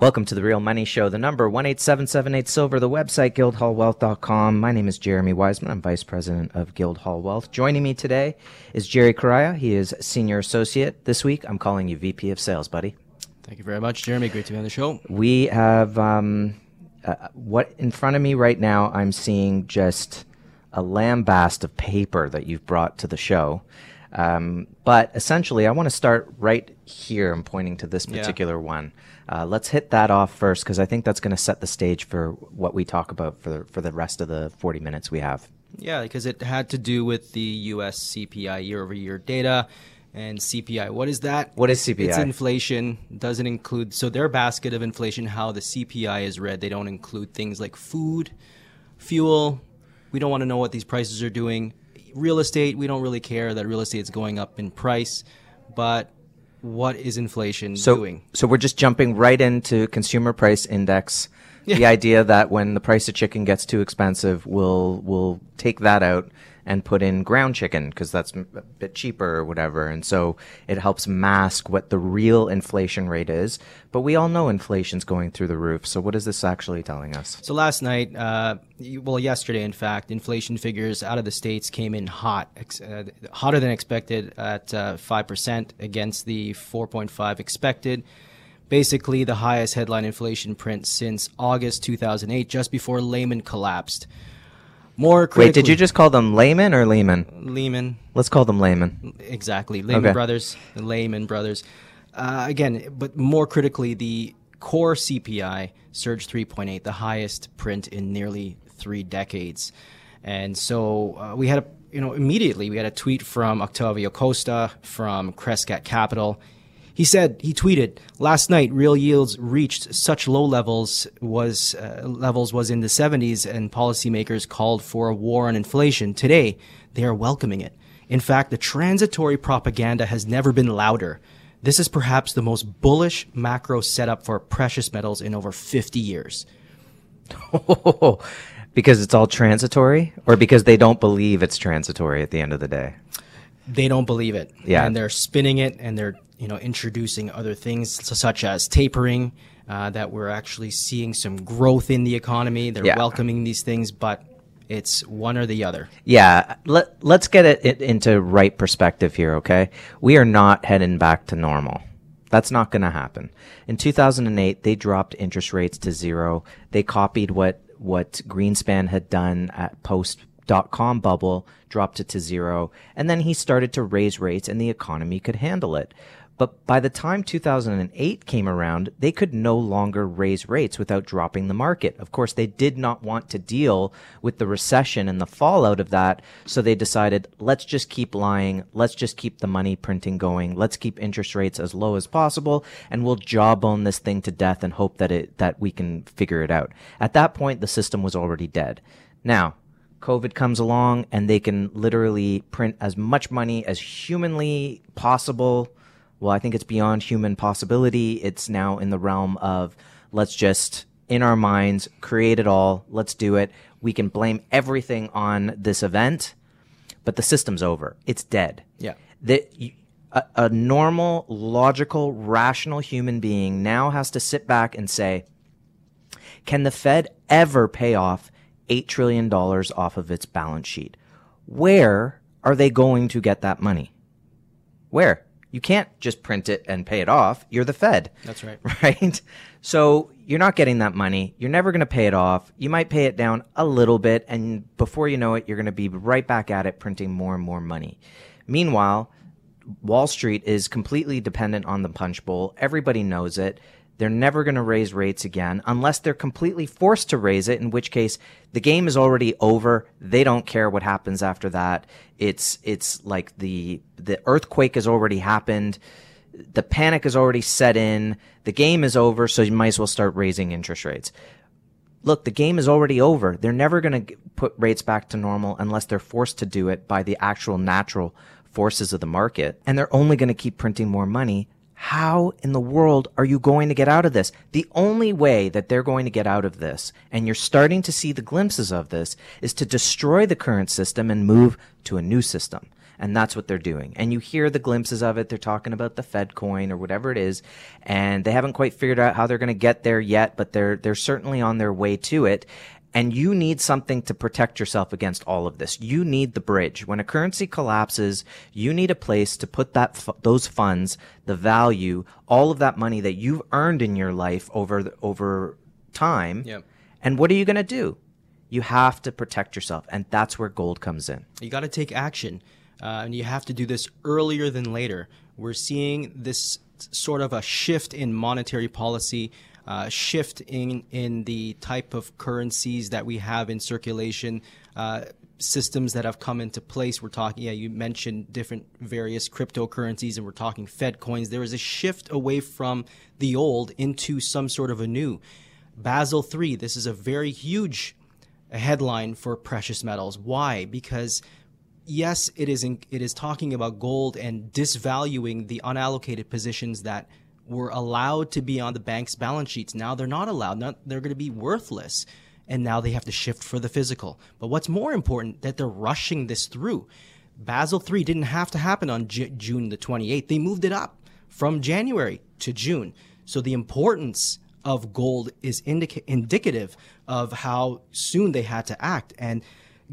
Welcome to the Real Money Show. The number one eight seven seven eight silver. The website guildhallwealth.com. My name is Jeremy Wiseman. I'm vice president of Guildhall Wealth. Joining me today is Jerry Correia. He is senior associate. This week, I'm calling you VP of Sales, buddy. Thank you very much, Jeremy. Great to be on the show. We have um, uh, what in front of me right now. I'm seeing just a lambast of paper that you've brought to the show. Um, but essentially, I want to start right here. I'm pointing to this particular yeah. one. Uh, let's hit that off first because I think that's going to set the stage for what we talk about for the, for the rest of the 40 minutes we have. Yeah, because it had to do with the U.S. CPI year over year data. And CPI, what is that? What is CPI? It's inflation. Doesn't include so their basket of inflation. How the CPI is read, they don't include things like food, fuel. We don't want to know what these prices are doing. Real estate, we don't really care that real estate is going up in price, but what is inflation so, doing? So we're just jumping right into consumer price index. Yeah. The idea that when the price of chicken gets too expensive, we'll we'll take that out and put in ground chicken because that's a bit cheaper or whatever. And so it helps mask what the real inflation rate is. But we all know inflation's going through the roof. So what is this actually telling us? So last night, uh, well, yesterday, in fact, inflation figures out of the states came in hot, uh, hotter than expected at uh, 5% against the 4.5 expected basically the highest headline inflation print since August 2008, just before Lehman collapsed. More Wait, did you just call them Lehman or Lehman? Lehman. Let's call them Lehman. Exactly. Lehman Okay. Brothers, the Lehman Brothers. Uh, again, but more critically, the core CPI surged 3.8, the highest print in nearly three decades. And so uh, we had a, you know, immediately we had a tweet from Octavio Costa from Crescat Capital. He said he tweeted last night real yields reached such low levels was uh, levels was in the 70s and policymakers called for a war on inflation. Today they are welcoming it. In fact, the transitory propaganda has never been louder. This is perhaps the most bullish macro setup for precious metals in over 50 years. because it's all transitory or because they don't believe it's transitory at the end of the day? They don't believe it. Yeah. And they're spinning it and they're, you know, introducing other things such as tapering, uh, that we're actually seeing some growth in the economy. They're Yeah. welcoming these things, but it's one or the other. Yeah, let, let's get it, it into right perspective here, okay? We are not heading back to normal. That's not going to happen. In 2008, they dropped interest rates to zero. They copied what, what Greenspan had done at post dot com bubble, dropped it to zero, and then he started to raise rates and the economy could handle it. But by the time 2008 came around, they could no longer raise rates without dropping the market. Of course, they did not want to deal with the recession and the fallout of that. So they decided, let's just keep lying. Let's just keep the money printing going. Let's keep interest rates as low as possible and we'll jawbone this thing to death and hope that it, that we can figure it out. At that point, the system was already dead. Now, COVID comes along and they can literally print as much money as humanly possible. Well, I think it's beyond human possibility. It's now in the realm of let's just, in our minds, create it all. Let's do it. We can blame everything on this event, but the system's over. It's dead. Yeah. The, a, a normal, logical, rational human being now has to sit back and say, can the Fed ever pay off $8 trillion off of its balance sheet? Where are they going to get that money? Where? You can't just print it and pay it off. You're the Fed. That's right. Right? So you're not getting that money. You're never going to pay it off. You might pay it down a little bit, and before you know it, you're going to be right back at it printing more and more money. Meanwhile, Wall Street is completely dependent on the punch bowl. Everybody knows it. They're never going to raise rates again unless they're completely forced to raise it, in which case the game is already over. They don't care what happens after that. It's, it's like the, the earthquake has already happened. The panic has already set in. The game is over. So you might as well start raising interest rates. Look, the game is already over. They're never going to put rates back to normal unless they're forced to do it by the actual natural forces of the market. And they're only going to keep printing more money How in the world are you going to get out of this? The only way that they're going to get out of this, and you're starting to see the glimpses of this, is to destroy the current system and move to a new system. And that's what they're doing. And you hear the glimpses of it. They're talking about the Fed coin or whatever it is. And they haven't quite figured out how they're going to get there yet, but they're, they're certainly on their way to it. And you need something to protect yourself against all of this. You need the bridge. When a currency collapses, you need a place to put that, those funds, the value, all of that money that you've earned in your life over, the, over time. Yep. And what are you going to do? You have to protect yourself. And that's where gold comes in. You got to take action. Uh, and you have to do this earlier than later. We're seeing this sort of a shift in monetary policy uh, shift in in the type of currencies that we have in circulation. Uh, systems that have come into place. We're talking, yeah, you mentioned different various cryptocurrencies, and we're talking Fed coins. There is a shift away from the old into some sort of a new. Basel three. This is a very huge headline for precious metals. Why? Because yes, it is in, it is talking about gold and disvaluing the unallocated positions that were allowed to be on the bank's balance sheets. Now they're not allowed. Now they're going to be worthless. And now they have to shift for the physical. But what's more important that they're rushing this through. Basel III didn't have to happen on J- June the 28th. They moved it up from January to June. So the importance of gold is indica- indicative of how soon they had to act. And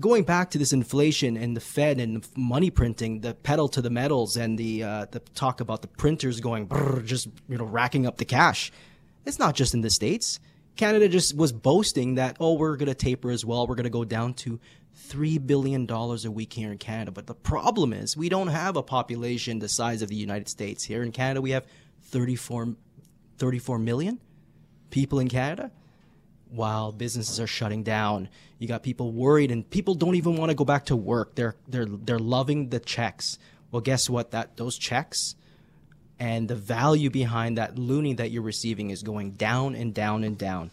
going back to this inflation and the Fed and money printing, the pedal to the metals and the uh, the talk about the printers going brrr, just you know racking up the cash. It's not just in the states. Canada just was boasting that oh we're going to taper as well. We're going to go down to three billion dollars a week here in Canada. But the problem is we don't have a population the size of the United States. Here in Canada, we have 34, 34 million people in Canada while businesses are shutting down. You got people worried and people don't even want to go back to work. They're they're they're loving the checks. Well, guess what? That those checks and the value behind that loonie that you're receiving is going down and down and down.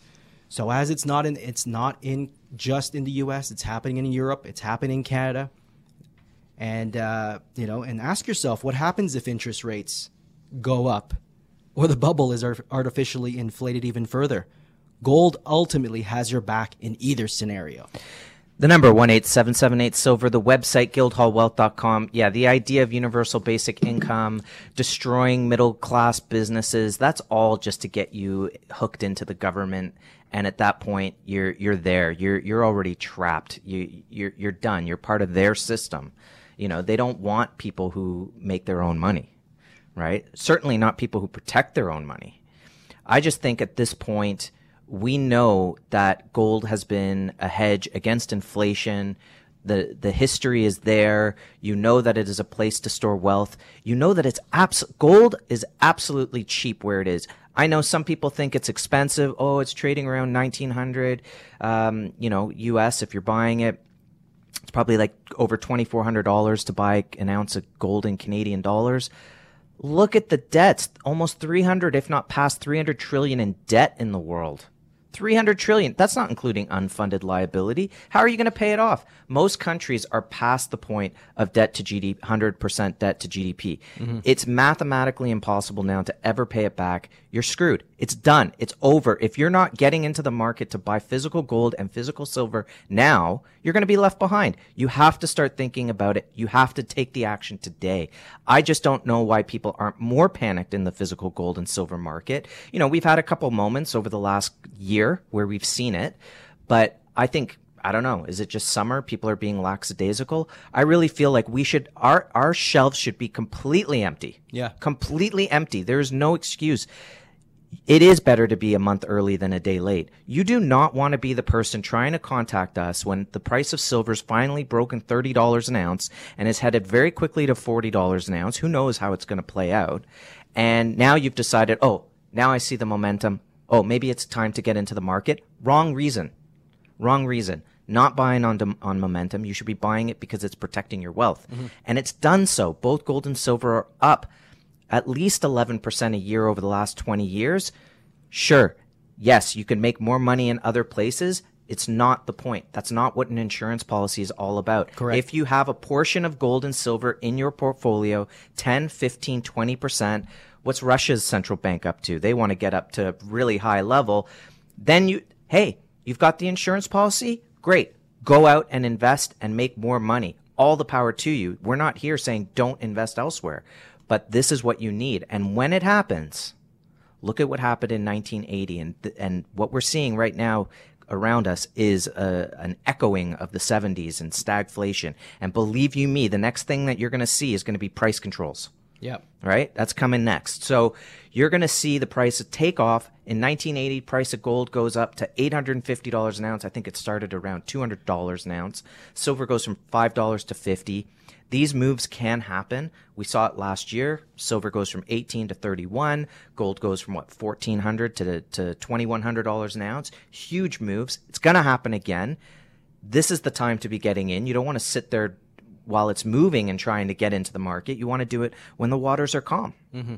So as it's not in it's not in just in the US, it's happening in Europe, it's happening in Canada. And uh, you know, and ask yourself what happens if interest rates go up or the bubble is artificially inflated even further Gold ultimately has your back in either scenario. The number one eight seven seven eight silver. The website guildhallwealth.com. Yeah, the idea of universal basic income, destroying middle class businesses. That's all just to get you hooked into the government. And at that point, you're you're there. You're you're already trapped. You you're you're done. You're part of their system. You know they don't want people who make their own money, right? Certainly not people who protect their own money. I just think at this point we know that gold has been a hedge against inflation. The, the history is there. You know that it is a place to store wealth. You know that it's abs- gold is absolutely cheap where it is. I know some people think it's expensive. Oh, it's trading around 1900, um, you know, US if you're buying it. It's probably like over $2,400 to buy an ounce of gold in Canadian dollars. Look at the debts, almost 300, if not past 300 trillion in debt in the world. 300 trillion. That's not including unfunded liability. How are you going to pay it off? Most countries are past the point of debt to GDP, 100% debt to GDP. Mm-hmm. It's mathematically impossible now to ever pay it back. You're screwed. It's done. It's over. If you're not getting into the market to buy physical gold and physical silver now, you're going to be left behind. You have to start thinking about it. You have to take the action today. I just don't know why people aren't more panicked in the physical gold and silver market. You know, we've had a couple moments over the last year where we've seen it, but I think I don't know. Is it just summer? People are being lackadaisical. I really feel like we should our our shelves should be completely empty. Yeah, completely empty. There is no excuse it is better to be a month early than a day late. You do not want to be the person trying to contact us when the price of silver's finally broken $30 an ounce and is headed very quickly to $40 an ounce. Who knows how it's going to play out? And now you've decided, oh, now I see the momentum. Oh, maybe it's time to get into the market. Wrong reason. Wrong reason. Not buying on, on momentum. You should be buying it because it's protecting your wealth. Mm-hmm. And it's done so. Both gold and silver are up at least 11% a year over the last 20 years, sure, yes, you can make more money in other places. It's not the point. That's not what an insurance policy is all about. Correct. If you have a portion of gold and silver in your portfolio, 10, 15, 20%, What's Russia's central bank up to? They want to get up to really high level. Then you, hey, you've got the insurance policy? Great. Go out and invest and make more money. All the power to you. We're not here saying don't invest elsewhere, but this is what you need. And when it happens, look at what happened in 1980 and, and what we're seeing right now around us is a, an echoing of the 70s and stagflation. And believe you me, the next thing that you're going to see is going to be price controls. Yeah. Right? That's coming next. So you're going to see the price of take off. In 1980, price of gold goes up to $850 an ounce. I think it started around $200 an ounce. Silver goes from $5 to 50. These moves can happen. We saw it last year. Silver goes from 18 to 31. Gold goes from what 1400 to to $2100 an ounce. Huge moves. It's going to happen again. This is the time to be getting in. You don't want to sit there while it's moving and trying to get into the market. You want to do it when the waters are calm. Mm-hmm.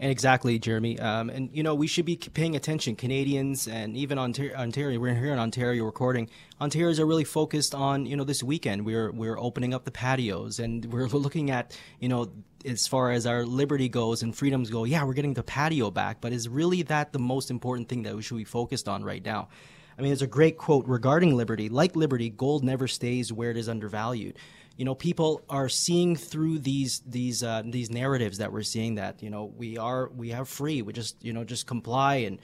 And exactly, Jeremy. Um, and you know, we should be paying attention. Canadians and even Ontario, Ontario, we're here in Ontario recording. Ontarians are really focused on you know this weekend. We're we're opening up the patios and we're looking at you know as far as our liberty goes and freedoms go. Yeah, we're getting the patio back, but is really that the most important thing that we should be focused on right now? I mean, there's a great quote regarding liberty. Like liberty, gold never stays where it is undervalued. You know, people are seeing through these these uh, these narratives that we're seeing that you know we are we have free. We just you know just comply and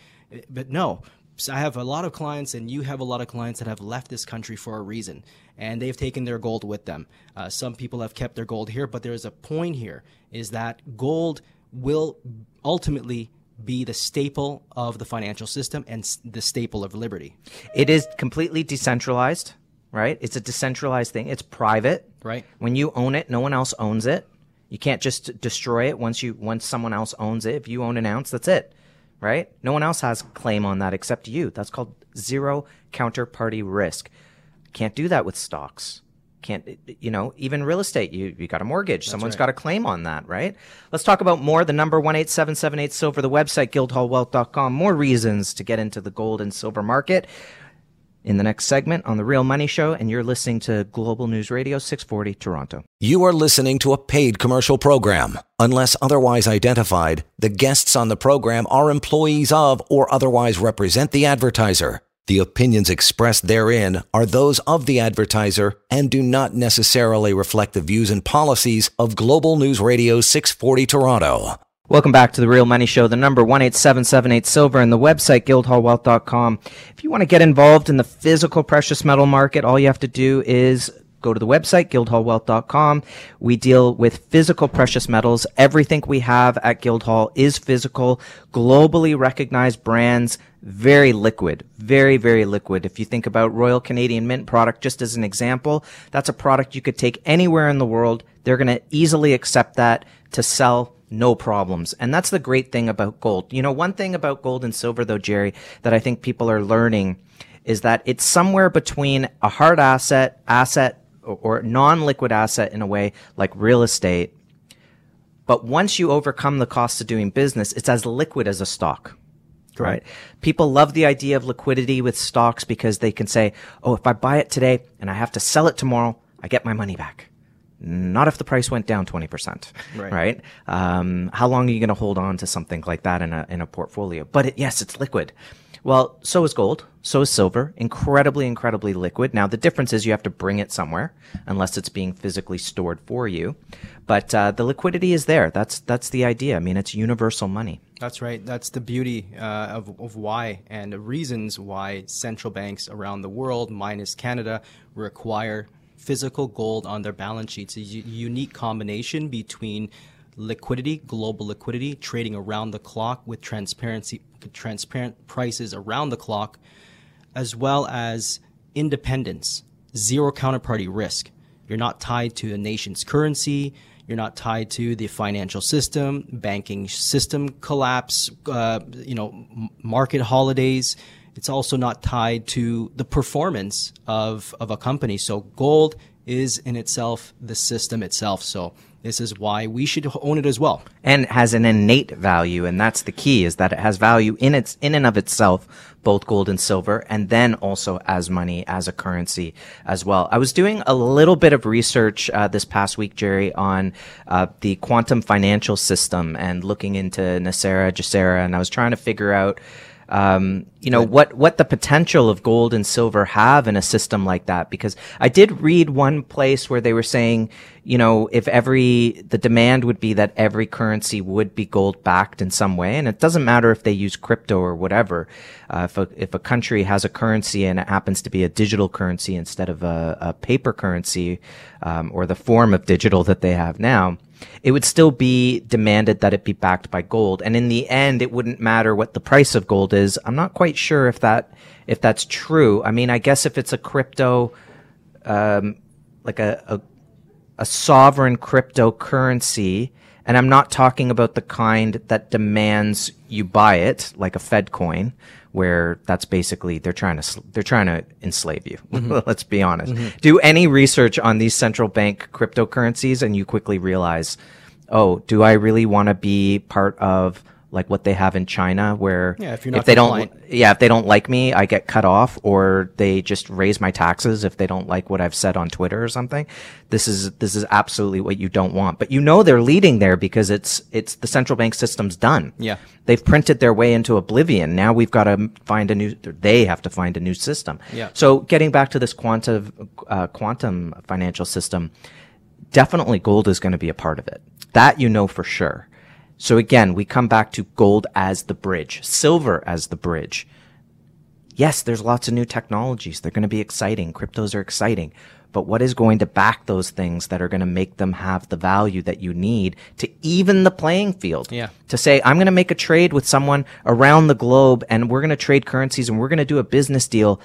but no. So I have a lot of clients, and you have a lot of clients that have left this country for a reason, and they've taken their gold with them. Uh, some people have kept their gold here, but there's a point here: is that gold will ultimately be the staple of the financial system and the staple of liberty. It is completely decentralized, right? It's a decentralized thing. It's private. Right. When you own it, no one else owns it. You can't just destroy it once you once someone else owns it. If you own an ounce, that's it. Right? No one else has claim on that except you. That's called zero counterparty risk. Can't do that with stocks can't you know even real estate you you got a mortgage. That's someone's right. got a claim on that right? Let's talk about more. The number 18778 silver the website guildhallwealth.com more reasons to get into the gold and silver market. In the next segment on the real money show and you're listening to global news radio 640 toronto. You are listening to a paid commercial program. Unless otherwise identified the guests on the program are employees of or otherwise represent the advertiser the opinions expressed therein are those of the advertiser and do not necessarily reflect the views and policies of Global News Radio 640 Toronto. Welcome back to the Real Money Show, the number 18778 Silver and the website guildhallwealth.com. If you want to get involved in the physical precious metal market, all you have to do is go to the website, guildhallwealth.com. We deal with physical precious metals. Everything we have at Guildhall is physical, globally recognized brands, very liquid, very, very liquid. If you think about Royal Canadian Mint product, just as an example, that's a product you could take anywhere in the world. They're going to easily accept that to sell no problems. And that's the great thing about gold. You know, one thing about gold and silver though, Jerry, that I think people are learning is that it's somewhere between a hard asset, asset or non-liquid asset in a way like real estate. But once you overcome the cost of doing business, it's as liquid as a stock. Right. People love the idea of liquidity with stocks because they can say, Oh, if I buy it today and I have to sell it tomorrow, I get my money back. Not if the price went down 20%. Right. right? Um, how long are you going to hold on to something like that in a, in a portfolio? But it, yes, it's liquid. Well, so is gold. So is silver. Incredibly, incredibly liquid. Now, the difference is you have to bring it somewhere unless it's being physically stored for you. But uh, the liquidity is there. That's that's the idea. I mean, it's universal money. That's right. That's the beauty uh, of, of why and the reasons why central banks around the world, minus Canada, require physical gold on their balance sheets. A u- unique combination between liquidity, global liquidity, trading around the clock with transparency, transparent prices around the clock, as well as independence, zero counterparty risk. You're not tied to a nation's currency. You're not tied to the financial system, banking system collapse, uh, you know, market holidays. It's also not tied to the performance of, of a company. So gold is in itself the system itself. So This is why we should own it as well. and has an innate value and that's the key is that it has value in its in and of itself both gold and silver and then also as money as a currency as well i was doing a little bit of research uh, this past week jerry on uh, the quantum financial system and looking into NESARA, GESARA, and i was trying to figure out um, you know what what the potential of gold and silver have in a system like that. Because I did read one place where they were saying you know if every the demand would be that every currency would be gold backed in some way. And it doesn't matter if they use crypto or whatever. Uh, if a if a country has a currency and it happens to be a digital currency instead of a, a paper currency um, or the form of digital that they have now it would still be demanded that it be backed by gold. And in the end, it wouldn't matter what the price of gold is. I'm not quite sure if that, if that's true. I mean, I guess if it's a crypto, um, like a, a, a sovereign cryptocurrency, and I'm not talking about the kind that demands you buy it, like a Fed coin, where that's basically they're trying to they're trying to enslave you. Mm-hmm. Let's be honest. Mm-hmm. Do any research on these central bank cryptocurrencies, and you quickly realize, oh, do I really want to be part of like what they have in China, where Yeah, if not they don't yeah, if they don't like me, I get cut off, or they just raise my taxes if they don't like what I've said on Twitter or something. This is this is absolutely what you don't want. But you know they're leading there because it's it's the central bank system's done. Yeah. they've printed their way into oblivion. Now we've got to find a new. They have to find a new system. Yeah. So getting back to this quantum uh, quantum financial system, definitely gold is going to be a part of it. That you know for sure. So again, we come back to gold as the bridge, silver as the bridge. Yes, there's lots of new technologies. They're going to be exciting. Cryptos are exciting. But what is going to back those things that are going to make them have the value that you need to even the playing field? Yeah. To say, I'm going to make a trade with someone around the globe and we're going to trade currencies and we're going to do a business deal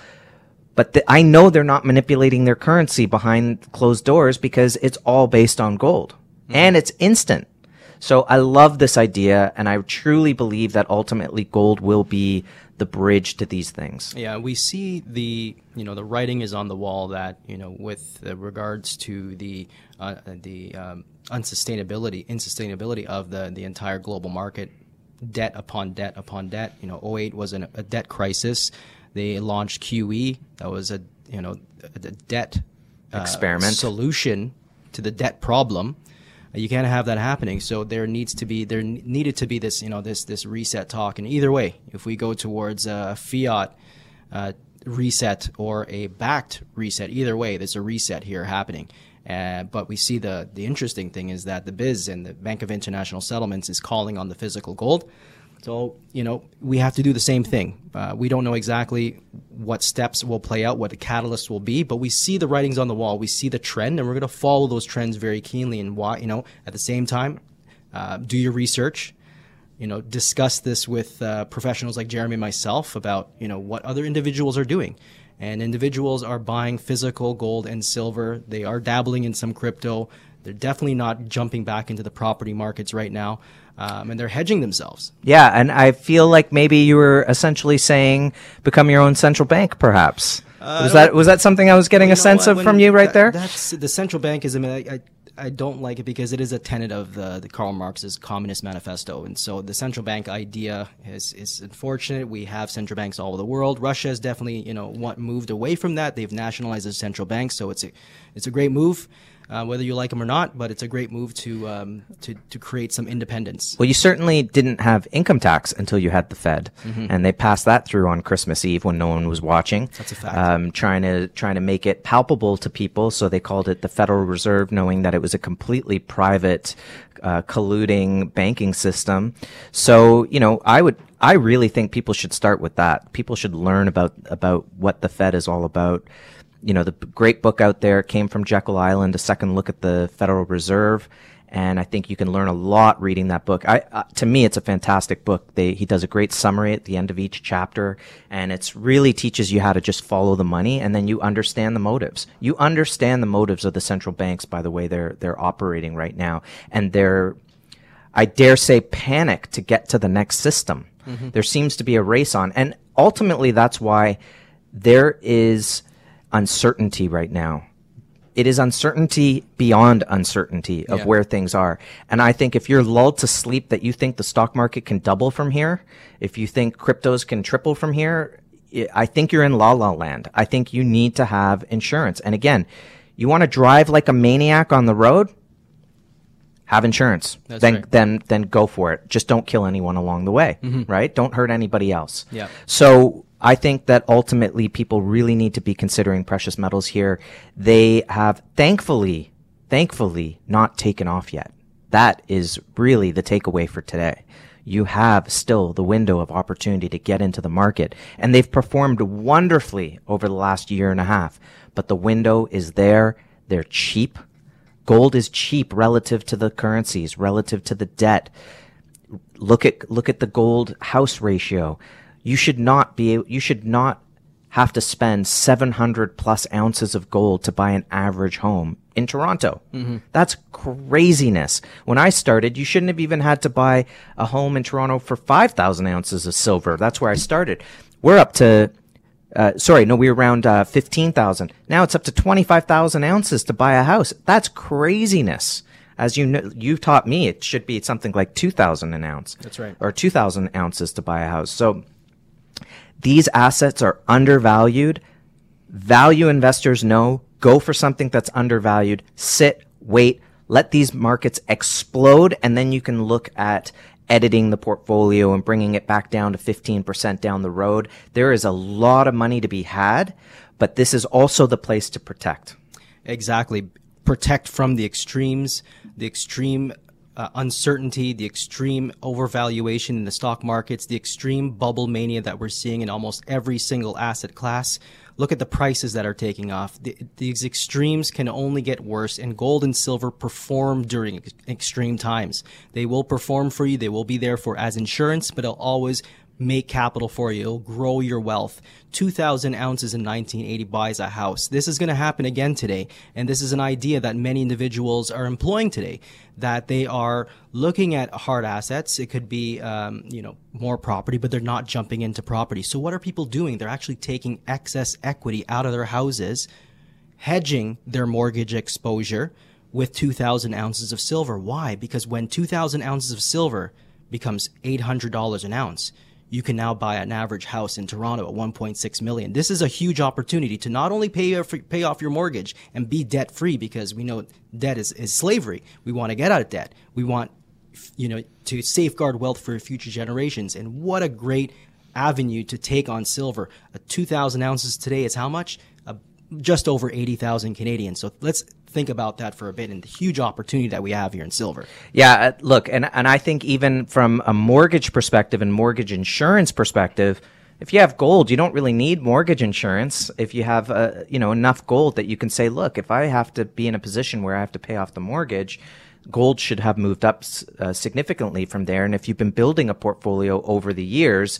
but the, I know they're not manipulating their currency behind closed doors because it's all based on gold mm-hmm. and it's instant. So I love this idea and I truly believe that ultimately gold will be the bridge to these things. Yeah, we see the you know the writing is on the wall that you know with regards to the uh, the um, unsustainability insustainability of the the entire global market, debt upon debt upon debt. You know, 08 was an, a debt crisis. They launched QE. That was a you know a, a debt uh, Experiment. solution to the debt problem. You can't have that happening. So there needs to be there needed to be this you know this this reset talk. And either way, if we go towards a fiat uh, reset or a backed reset, either way, there's a reset here happening. Uh, but we see the the interesting thing is that the BIS and the Bank of International Settlements is calling on the physical gold. So you know we have to do the same thing. Uh, we don't know exactly what steps will play out, what the catalyst will be, but we see the writings on the wall. We see the trend, and we're going to follow those trends very keenly. And why, you know, at the same time, uh, do your research. You know, discuss this with uh, professionals like Jeremy and myself about you know what other individuals are doing. And individuals are buying physical gold and silver. They are dabbling in some crypto. They're definitely not jumping back into the property markets right now, um, and they're hedging themselves. Yeah, and I feel like maybe you were essentially saying become your own central bank, perhaps. was that was that something I was getting a sense of from you right that- there? That's the central bankism. I, I, I don't like it because it is a tenet of the, the Karl Marx's Communist Manifesto, and so the central bank idea is is unfortunate. We have central banks all over the world. Russia has definitely you know want, moved away from that. They've nationalized the central bank, so it's a it's a great move. Uh, whether you like them or not, but it's a great move to um, to to create some independence. Well, you certainly didn't have income tax until you had the Fed, and they passed that through on Christmas Eve when no one was watching. That's a fact. Um, trying to trying to make it palpable to people, so they called it the Federal Reserve, knowing that it was a completely private, uh, colluding banking system. So you know, I would. I really think people should start with that. People should learn about about what the Fed is all about you know, the great book out there came from Jekyll Island, a second look at the Federal Reserve. And I think you can learn a lot reading that book. I, uh, to me, it's a fantastic book. They, he does a great summary at the end of each chapter, and it's really teaches you how to just follow the money, and then you understand the motives. You understand the motives of the central banks by the way they're they're operating right now, and they're I dare say, panic to get to the next system. There seems to be a race on. And ultimately, that's why there is uncertainty right now. it is uncertainty beyond uncertainty of Yeah. where things are. And I think if you're lulled to sleep that you think the stock market can double from here, if you think cryptos can triple from here, I- think you're in la la land. I think you need to have insurance. And again, you want to drive like a maniac on the road? Have insurance. That's then right. then then go for it. Just don't kill anyone along the way, mm-hmm. right? Don't hurt anybody else. Yeah. So I think that ultimately people really need to be considering precious metals here. They have thankfully, thankfully not taken off yet. That is really the takeaway for today. You have still the window of opportunity to get into the market and they've performed wonderfully over the last year and a half, but the window is there. They're cheap. Gold is cheap relative to the currencies, relative to the debt look at look at the gold house ratio. You should not be you should not have to spend 700 plus ounces of gold to buy an average home in Toronto. That's craziness. When I started, you shouldn't have even had to buy a home in Toronto for 5,000 ounces of silver. That's where I started. We're up to uh, sorry, no, we were around uh, 15,000. Now it's up to 25,000 ounces to buy a house. That's craziness. As you know, you've taught me it should be something like 2,000 an ounce. That's right. Or 2,000 ounces to buy a house. So these assets are undervalued. Value investors know go for something that's undervalued, sit, wait, let these markets explode, and then you can look at editing the portfolio and bringing it back down to 15% down the road. There is a lot of money to be had, but this is also the place to protect. Exactly. Protect from the extremes, the extreme uh, uncertainty, the extreme overvaluation in the stock markets, the extreme bubble mania that we're seeing in almost every single asset class. Look at the prices that are taking off. The, these extremes can only get worse, and gold and silver perform during ex- extreme times. They will perform for you. They will be there for as insurance, but they'll always make capital for you. It'll grow your wealth. 2,000 ounces in 1980 buys a house. This is going to happen again today. And this is an idea that many individuals are employing today, that they are looking at hard assets. It could be, um, you know, more property, but they're not jumping into property. So what are people doing? They're actually taking excess equity out of their houses, hedging their mortgage exposure with 2,000 ounces of silver. Why? Because when 2,000 ounces of silver becomes $800 an ounce, you can now buy an average house in Toronto at 1.6 million. This is a huge opportunity to not only pay pay off your mortgage and be debt free because we know debt is, is slavery. We want to get out of debt. We want you know to safeguard wealth for future generations. And what a great avenue to take on silver. A 2,000 ounces today is how much? Just over 80,000 Canadians. So let's think about that for a bit and the huge opportunity that we have here in silver. Yeah, uh, look, and and I think even from a mortgage perspective and mortgage insurance perspective, if you have gold, you don't really need mortgage insurance. If you have uh, you know enough gold that you can say, look, if I have to be in a position where I have to pay off the mortgage, gold should have moved up uh, significantly from there. And if you've been building a portfolio over the years,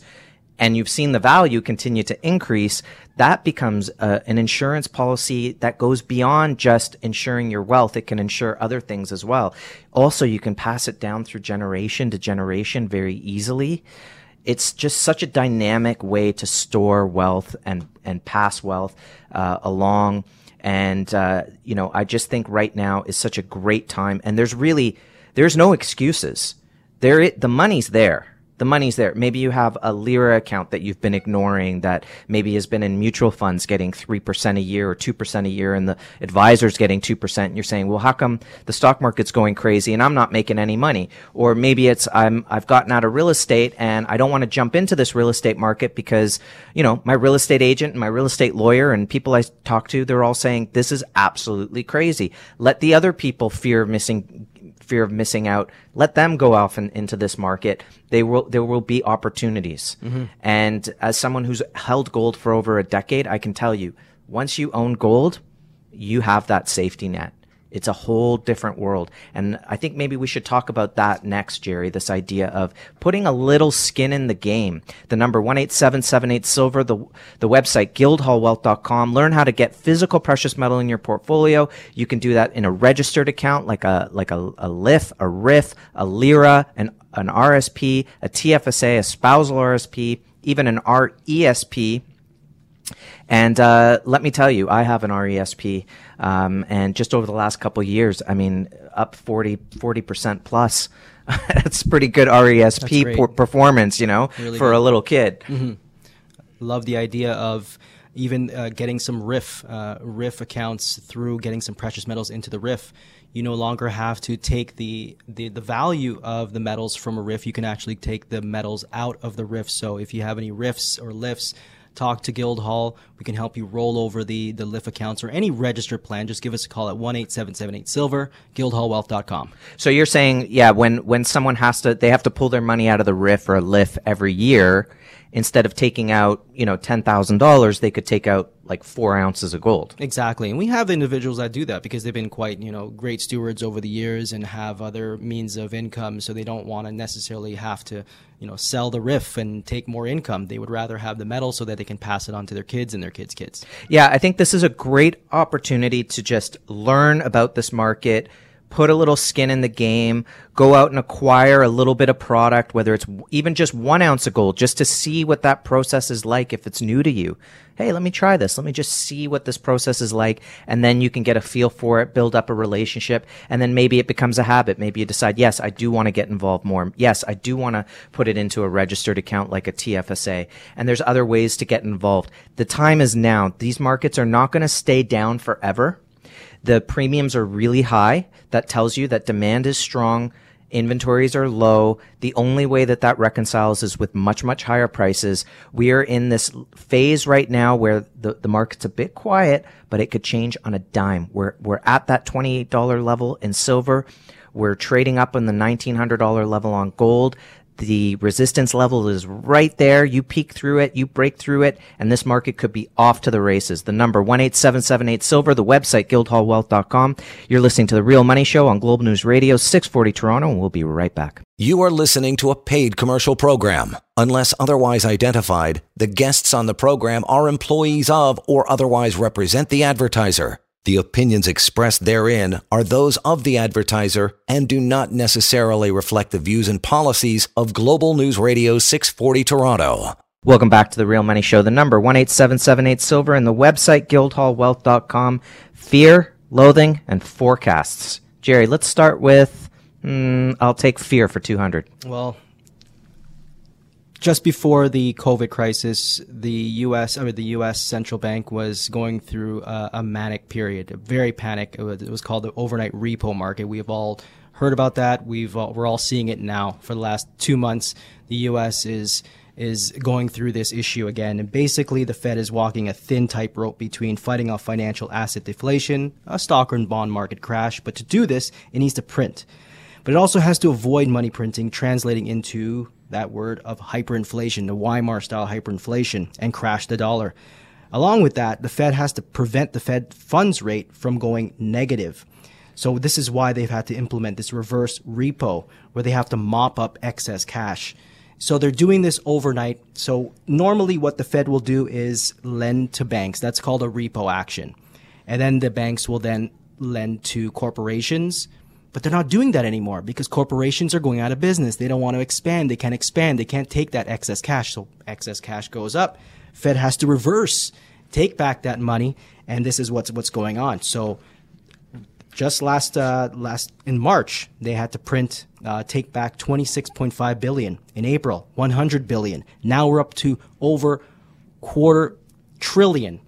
and you've seen the value continue to increase, that becomes uh, an insurance policy that goes beyond just insuring your wealth. It can insure other things as well. Also, you can pass it down through generation to generation very easily. It's just such a dynamic way to store wealth and, and pass wealth uh, along. And, uh, you know, I just think right now is such a great time. And there's really, there's no excuses. There, the money's there the money's there. Maybe you have a LIRA account that you've been ignoring that maybe has been in mutual funds getting 3% a year or 2% a year and the advisor's getting 2% and you're saying, well, how come the stock market's going crazy and I'm not making any money? Or maybe it's, I'm, I've gotten out of real estate and I don't want to jump into this real estate market because, you know, my real estate agent and my real estate lawyer and people I talk to, they're all saying this is absolutely crazy. Let the other people fear missing fear of missing out. Let them go off in, into this market. They will, there will be opportunities. Mm-hmm. And as someone who's held gold for over a decade, I can tell you, once you own gold, you have that safety net. It's a whole different world. And I think maybe we should talk about that next, Jerry, this idea of putting a little skin in the game. The number 18778 silver, the, the website guildhallwealth.com. Learn how to get physical precious metal in your portfolio. You can do that in a registered account like a, like a, a LIF, a RIF, a LIRA, an, an RSP, a TFSA, a spousal RSP, even an RESP And uh, let me tell you, I have an RESP, um, and just over the last couple of years, I mean, up 40 percent plus. That's pretty good RESP por- performance, you know, really for good. a little kid. Mm-hmm. Love the idea of even uh, getting some RRIF uh, accounts through getting some precious metals into the RRIF you no longer have to take the, the, the value of the metals from a RRIF. You can actually take the metals out of the RRIF. So if you have any RRIFs or lifts, talk to Guildhall. We can help you roll over the, the LIF accounts or any registered plan. Just give us a call at 1 silver guildhallwealth.com. So you're saying, yeah, when, when someone has to, they have to pull their money out of the RRIF or LIF every year, instead of taking out, you know, $10,000, they could take out like four ounces of gold. Exactly. And we have individuals that do that because they've been quite, you know, great stewards over the years and have other means of income. So they don't want to necessarily have to, you know, sell the RRIF and take more income. They would rather have the metal so that they can pass it on to their kids and their kids' kids. Yeah. I think this is a great opportunity to just learn about this market put a little skin in the game, go out and acquire a little bit of product, whether it's even just one ounce of gold, just to see what that process is like if it's new to you. Hey, let me try this. Let me just see what this process is like. And then you can get a feel for it, build up a relationship. And then maybe it becomes a habit. Maybe you decide, yes, I do want to get involved more. Yes, I do want to put it into a registered account like a TFSA. And there's other ways to get involved. The time is now. These markets are not going to stay down forever the premiums are really high. That tells you that demand is strong. Inventories are low. The only way that that reconciles is with much, much higher prices. We are in this phase right now where the, the market's a bit quiet, but it could change on a dime. We're, we're at that $28 level in silver. We're trading up on the $1,900 level on gold. The resistance level is right there. You peek through it, you break through it, and this market could be off to the races. The number 18778 silver, the website guildhallwealth.com. You're listening to the Real Money Show on Global News Radio 640 Toronto, and we'll be right back. You are listening to a paid commercial program. Unless otherwise identified, the guests on the program are employees of or otherwise represent the advertiser. The opinions expressed therein are those of the advertiser and do not necessarily reflect the views and policies of Global News Radio 640 Toronto. Welcome back to the Real Money Show. The number 18778 Silver and the website guildhallwealth.com. Fear, loathing, and forecasts. Jerry, let's start with mm, I'll take fear for 200. Well, just before the COVID crisis, the U.S. I mean, the U.S. central bank was going through a, a manic period, a very panic. It was, it was, called the overnight repo market. We have all heard about that. We've all, we're all seeing it now. For the last two months, the U.S. is is going through this issue again, and basically the Fed is walking a thin tightrope between fighting off financial asset deflation, a stock and bond market crash. But to do this, it needs to print. But it also has to avoid money printing translating into that word of hyperinflation, the Weimar style hyperinflation, and crash the dollar. Along with that, the Fed has to prevent the Fed funds rate from going negative. So this is why they've had to implement this reverse repo where they have to mop up excess cash. So they're doing this overnight. So normally what the Fed will do is lend to banks. That's called a repo action. And then the banks will then lend to corporations but they're not doing that anymore because corporations are going out of business. They don't want to expand. They can't expand. They can't take that excess cash. So excess cash goes up. Fed has to reverse, take back that money, and this is what's what's going on. So just last uh, last in March, they had to print uh, take back 26.5 billion. In April, 100 billion. Now we're up to over quarter trillion.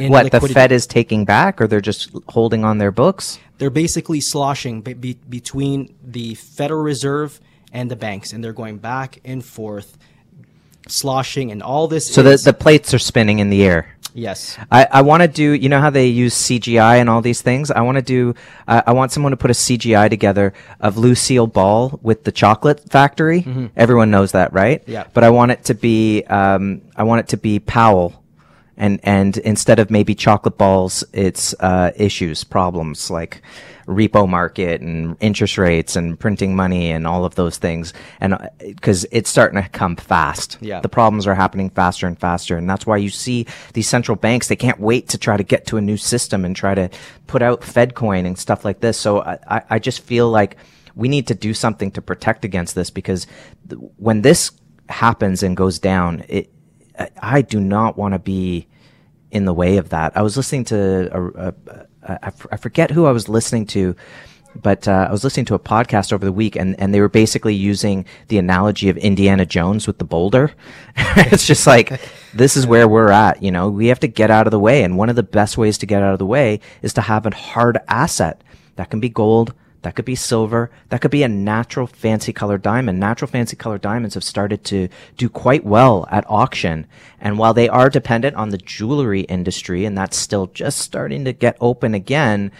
That what liquidity. the Fed is taking back, or they're just holding on their books? they're basically sloshing be- be- between the Federal Reserve and the banks, and they're going back and forth, sloshing, and all this. So is- the the plates are spinning in the air. Yes. I, I want to do, you know how they use CGI and all these things? I want to do, uh, I want someone to put a CGI together of Lucille Ball with the chocolate factory. Mm-hmm. Everyone knows that, right? Yeah. But I want it to be, um, I want it to be Powell and and instead of maybe chocolate balls, it's uh, issues, problems like repo market and interest rates and printing money and all of those things. And because uh, it's starting to come fast, yeah, the problems are happening faster and faster, and that's why you see these central banks they can't wait to try to get to a new system and try to put out Fed coin and stuff like this. So I I just feel like we need to do something to protect against this because th- when this happens and goes down, it I do not want to be in the way of that. I was listening to a, a, a, I, f- I forget who I was listening to, but uh, I was listening to a podcast over the week, and, and they were basically using the analogy of Indiana Jones with the boulder. it's just like this is where we're at. You know, we have to get out of the way, and one of the best ways to get out of the way is to have a hard asset that can be gold. That could be silver. That could be a natural fancy color diamond. Natural fancy color diamonds have started to do quite well at auction. And while they are dependent on the jewelry industry, and that's still just starting to get open again,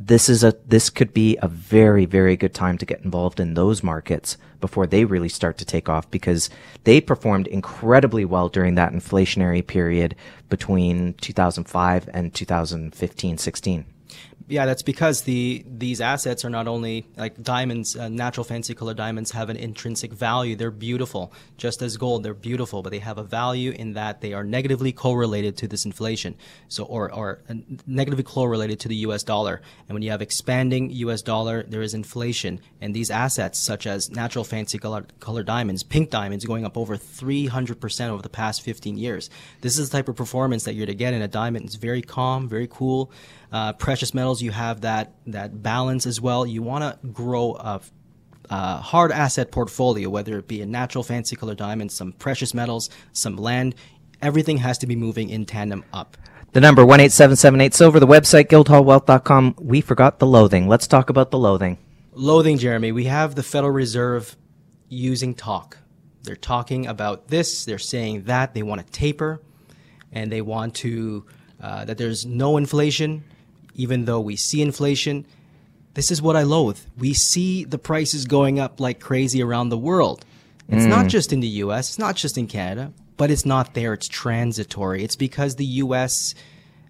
this is a this could be a very very good time to get involved in those markets before they really start to take off because they performed incredibly well during that inflationary period between 2005 and 2015 16 yeah, that's because the these assets are not only like diamonds, uh, natural fancy color diamonds have an intrinsic value. They're beautiful, just as gold. They're beautiful, but they have a value in that they are negatively correlated to this inflation. So, or or uh, negatively correlated to the U.S. dollar. And when you have expanding U.S. dollar, there is inflation. And these assets, such as natural fancy color, color diamonds, pink diamonds, going up over 300 percent over the past 15 years. This is the type of performance that you're to get in a diamond. It's very calm, very cool. Uh, precious metals, you have that that balance as well. You want to grow a, a, hard asset portfolio, whether it be a natural fancy color diamond, some precious metals, some land. Everything has to be moving in tandem up. The number one eight seven seven eight silver. The website guildhallwealth.com. We forgot the loathing. Let's talk about the loathing. Loathing, Jeremy. We have the Federal Reserve using talk. They're talking about this. They're saying that they want to taper, and they want to uh, that there's no inflation even though we see inflation. This is what I loathe. We see the prices going up like crazy around the world. It's mm. not just in the US, it's not just in Canada, but it's not there. It's transitory. It's because the US,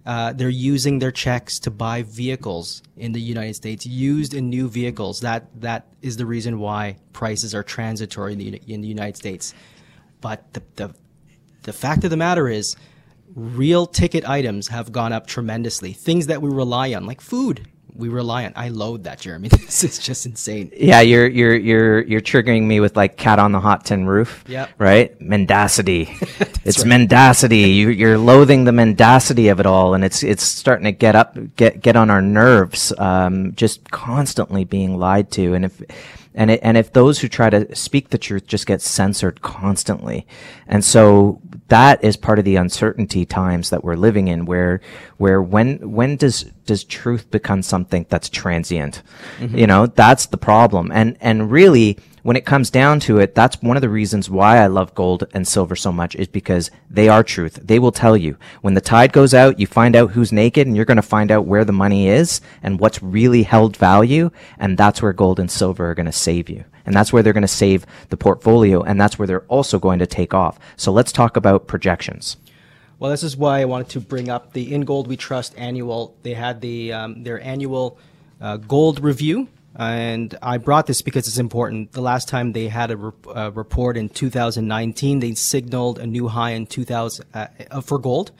uh, they're using their checks to buy vehicles in the United States, used in new vehicles. That That is the reason why prices are transitory in the, in the United States. But the, the, the fact of the matter is, real ticket items have gone up tremendously. Things that we rely on, like food, we rely on. I load that, Jeremy. this is just insane. Yeah, you're you're you're you're triggering me with like cat on the hot tin roof. Yeah. Right. Mendacity. it's right. mendacity. You, you're loathing the mendacity of it all, and it's it's starting to get up get get on our nerves. Um, just constantly being lied to, and if and it, and if those who try to speak the truth just get censored constantly, and so that is part of the uncertainty times that we're living in, where where when when does does truth become something that's transient? Mm-hmm. You know, that's the problem, and and really when it comes down to it, that's one of the reasons why I love gold and silver so much is because they are truth. They will tell you when the tide goes out, you find out who's naked and you're going to find out where the money is and what's really held value. And that's where gold and silver are going to save you. And that's where they're going to save the portfolio. And that's where they're also going to take off. So let's talk about projections. Well, this is why I wanted to bring up the In Gold We Trust annual. They had the um, their annual uh, gold review and I brought this because it's important. The last time they had a re- uh, report in 2019, they signaled a new high in 2000 uh, uh, for gold,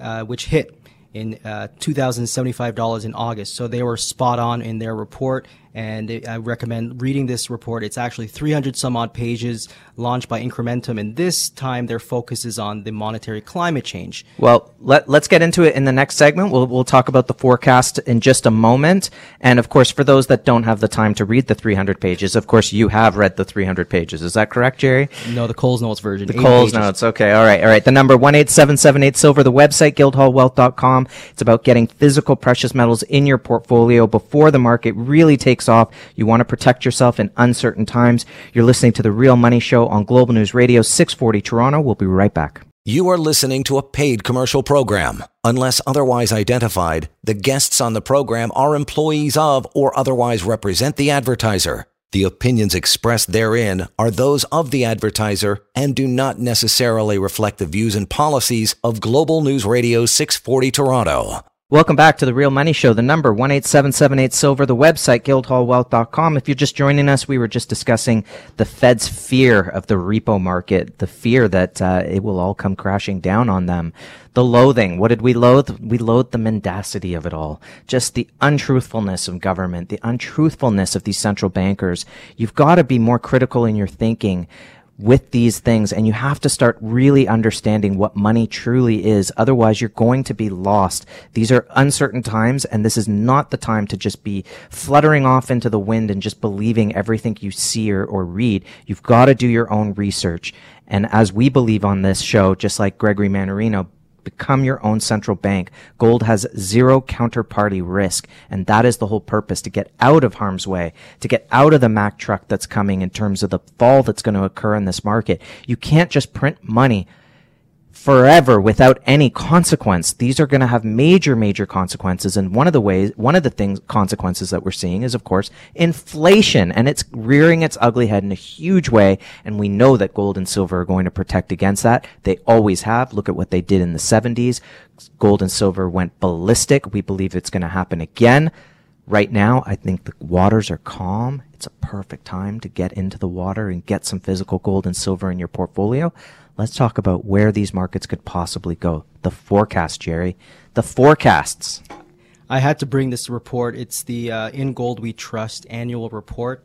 uh, which hit in uh, $2,075 in August. So they were spot on in their report and I recommend reading this report. It's actually 300 some odd pages, launched by Incrementum, and this time their focus is on the monetary climate change. Well, let, let's get into it in the next segment. We'll, we'll talk about the forecast in just a moment. And of course, for those that don't have the time to read the 300 pages, of course, you have read the 300 pages. Is that correct, Jerry? No, the Coles Notes version. The Coles Notes. Okay. All right. All right. The number 18778 Silver, the website, guildhallwealth.com. It's about getting physical precious metals in your portfolio before the market really takes off. You want to protect yourself in uncertain times. You're listening to The Real Money Show on Global News Radio 640 Toronto. We'll be right back. You are listening to a paid commercial program. Unless otherwise identified, the guests on the program are employees of or otherwise represent the advertiser. The opinions expressed therein are those of the advertiser and do not necessarily reflect the views and policies of Global News Radio 640 Toronto. Welcome back to the Real Money Show. The number one eight seven seven eight silver. The website guildhallwealth.com. If you're just joining us, we were just discussing the Fed's fear of the repo market, the fear that uh, it will all come crashing down on them. The loathing. What did we loathe? We loathe the mendacity of it all. Just the untruthfulness of government, the untruthfulness of these central bankers. You've got to be more critical in your thinking with these things and you have to start really understanding what money truly is. Otherwise, you're going to be lost. These are uncertain times and this is not the time to just be fluttering off into the wind and just believing everything you see or, or read. You've got to do your own research. And as we believe on this show, just like Gregory Mannarino, become your own central bank. Gold has zero counterparty risk. And that is the whole purpose to get out of harm's way, to get out of the Mack truck that's coming in terms of the fall that's going to occur in this market. You can't just print money forever without any consequence. These are going to have major, major consequences. And one of the ways, one of the things, consequences that we're seeing is, of course, inflation. And it's rearing its ugly head in a huge way. And we know that gold and silver are going to protect against that. They always have. Look at what they did in the 70s. Gold and silver went ballistic. We believe it's going to happen again. Right now, I think the waters are calm. It's a perfect time to get into the water and get some physical gold and silver in your portfolio let's talk about where these markets could possibly go. The forecast, Jerry. The forecasts. I had to bring this report. It's the uh, In Gold We Trust annual report.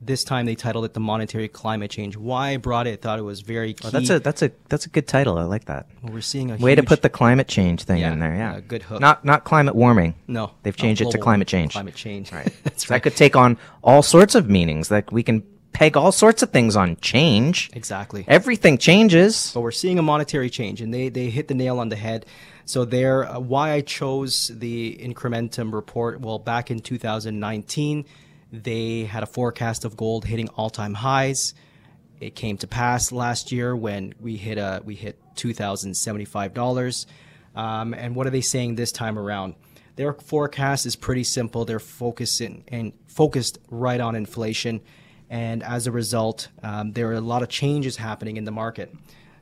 This time they titled it "The Monetary Climate Change." Why I brought it? I thought it was very key. Oh, that's a that's a that's a good title. I like that. Well, we're seeing a way huge, to put the climate change thing Yeah, in there. Yeah, a good hook. Not not climate warming. no. They've changed it to climate change. Climate change. Right. that's That right. could take on all sorts of meanings. Like we can peg all sorts of things on change. Exactly. Everything changes. but we're seeing a monetary change, and they, they hit the nail on the head. So there, uh, why I chose the incrementum report? Well, back in 2019, they had a forecast of gold hitting all-time highs. It came to pass last year when we hit a we hit two thousand seventy-five dollars. Um, and what are they saying this time around? Their forecast is pretty simple. They're focusing and focused right on inflation, and as a result, um, there are a lot of changes happening in the market.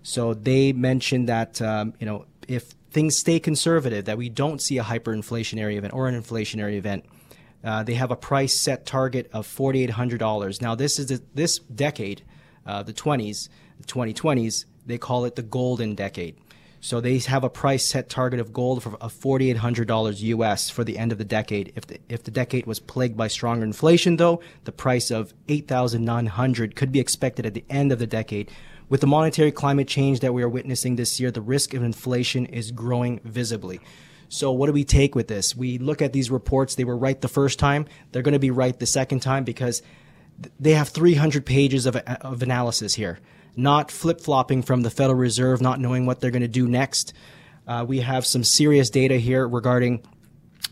So they mentioned that um, you know if things stay conservative, that we don't see a hyperinflationary event or an inflationary event. Uh, they have a price set target of forty eight hundred dollars. Now this is this decade, uh, the twenties, the twenty twenties. They call it the golden decade. So they have a price set target of gold of forty eight hundred dollars US for the end of the decade. If the, if the decade was plagued by stronger inflation, though, the price of eight thousand nine hundred could be expected at the end of the decade. With the monetary climate change that we are witnessing this year, the risk of inflation is growing visibly. So, what do we take with this? We look at these reports, they were right the first time, they're going to be right the second time because they have 300 pages of, of analysis here, not flip flopping from the Federal Reserve, not knowing what they're going to do next. Uh, we have some serious data here regarding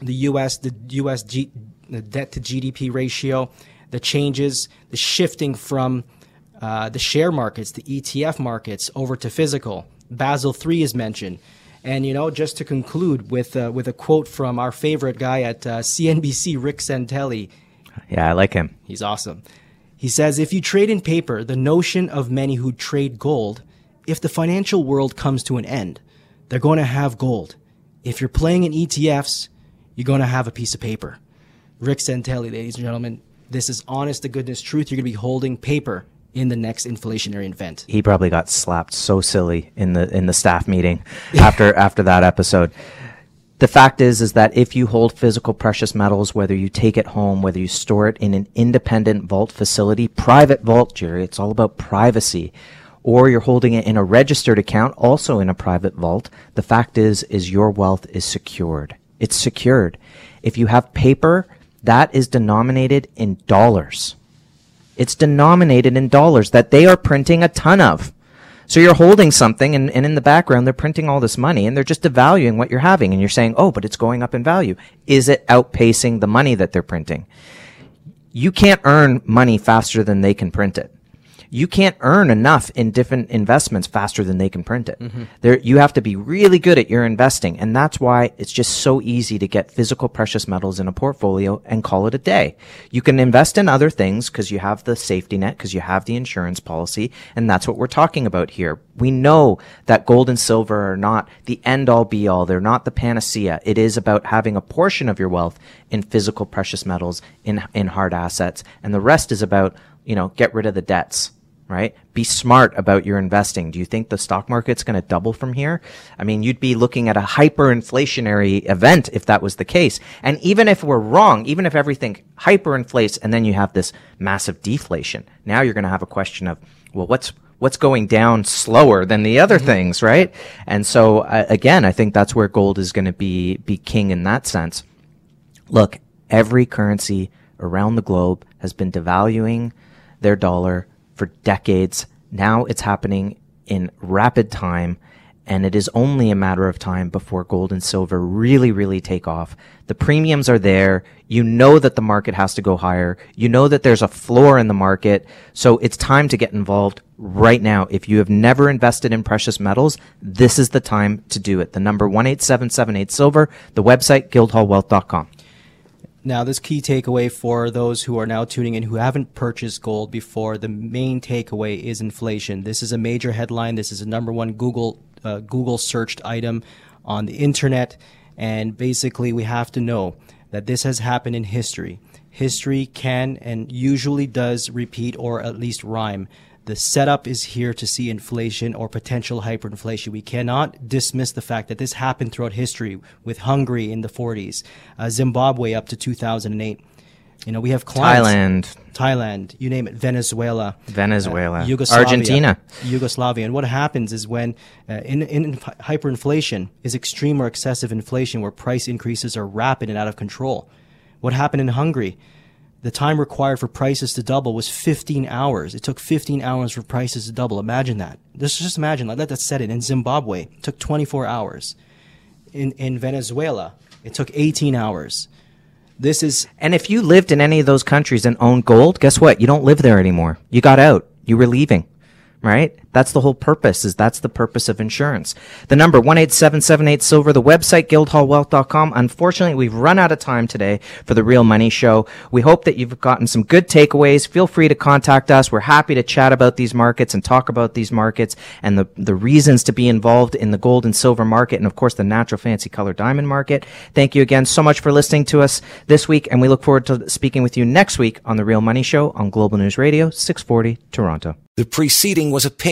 the U.S., the U.S. G, the debt to GDP ratio, the changes, the shifting from uh, the share markets, the ETF markets, over to physical. Basel III is mentioned. And you know, just to conclude with uh, with a quote from our favorite guy at uh, CNBC, Rick Santelli. Yeah, I like him. He's awesome. He says, if you trade in paper, the notion of many who trade gold, if the financial world comes to an end, they're going to have gold. If you're playing in ETFs, you're going to have a piece of paper. Rick Santelli, ladies and gentlemen, this is honest to goodness truth. You're going to be holding paper in the next inflationary event. he probably got slapped so silly in the in the staff meeting after after that episode. The fact is is that if you hold physical precious metals, whether you take it home, whether you store it in an independent vault facility, private vault, Jerry, it's all about privacy, or you're holding it in a registered account, also in a private vault, the fact is is your wealth is secured. It's secured. If you have paper, that is denominated in dollars. It's denominated in dollars that they are printing a ton of. So you're holding something and, and in the background they're printing all this money and they're just devaluing what you're having and you're saying, oh, but it's going up in value. Is it outpacing the money that they're printing? You can't earn money faster than they can print it. You can't earn enough in different investments faster than they can print it. Mm-hmm. There, you have to be really good at your investing. And that's why it's just so easy to get physical precious metals in a portfolio and call it a day. You can invest in other things because you have the safety net, because you have the insurance policy. And that's what we're talking about here. We know that gold and silver are not the end all be all. They're not the panacea. It is about having a portion of your wealth in physical precious metals, in, in hard assets. And the rest is about, you know, get rid of the debts right? Be smart about your investing. Do you think the stock market's going to double from here? I mean, you'd be looking at a hyperinflationary event if that was the case. And even if we're wrong, even if everything hyperinflates and then you have this massive deflation, now you're going to have a question of, well, what's, what's going down slower than the other things, right? And so uh, again, I think that's where gold is going to be be king in that sense. Look, every currency around the globe has been devaluing their dollar for decades. Now it's happening in rapid time and it is only a matter of time before gold and silver really, really take off. The premiums are there. You know that the market has to go higher. You know that there's a floor in the market. So it's time to get involved right now. If you have never invested in precious metals, this is the time to do it. The number 18778 silver, the website guildhallwealth.com. Now, this key takeaway for those who are now tuning in who haven't purchased gold before, the main takeaway is inflation. This is a major headline. This is a number one Google uh, Google searched item on the internet. And basically, we have to know that this has happened in history. History can and usually does repeat or at least rhyme. The setup is here to see inflation or potential hyperinflation. We cannot dismiss the fact that this happened throughout history with Hungary in the 40s, uh, Zimbabwe up to 2008. You know, we have clients. Thailand. Thailand, you name it, Venezuela, Venezuela, uh, Yugoslavia, Argentina, Yugoslavia. And what happens is when uh, in, in hyperinflation is extreme or excessive inflation where price increases are rapid and out of control. What happened in Hungary? The time required for prices to double was 15 hours. It took 15 hours for prices to double. Imagine that. Just, just imagine, let that set it. In Zimbabwe, it took 24 hours. In, in Venezuela, it took 18 hours. This is And if you lived in any of those countries and owned gold, guess what? You don't live there anymore. You got out. You were leaving. Right? That's the whole purpose, is that's the purpose of insurance. The number 18778 silver, the website guildhallwealth.com. Unfortunately, we've run out of time today for the Real Money Show. We hope that you've gotten some good takeaways. Feel free to contact us. We're happy to chat about these markets and talk about these markets and the, the reasons to be involved in the gold and silver market and of course the natural fancy color diamond market. Thank you again so much for listening to us this week and we look forward to speaking with you next week on the Real Money Show on Global News Radio 640 Toronto. The preceding was a